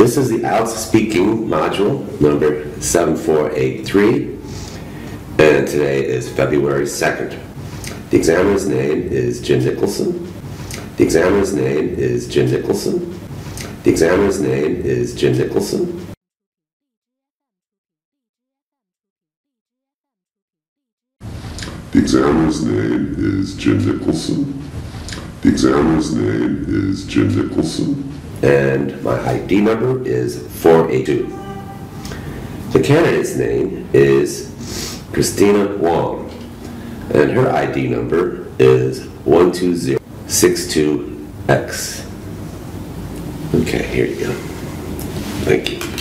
This is the IELTS speaking module number 7483, and today is February 2nd. The examiner's name is Jim Nicholson. The examiner's name is Jim Nicholson. The examiner's name is Jim Nicholson. The examiner's name is Jim Nicholson. The examiner's name is Jim Nicholson. And my ID number is 482. The candidate's name is Christina Wong, and her ID number is 12062X. Okay, here you go. Thank you.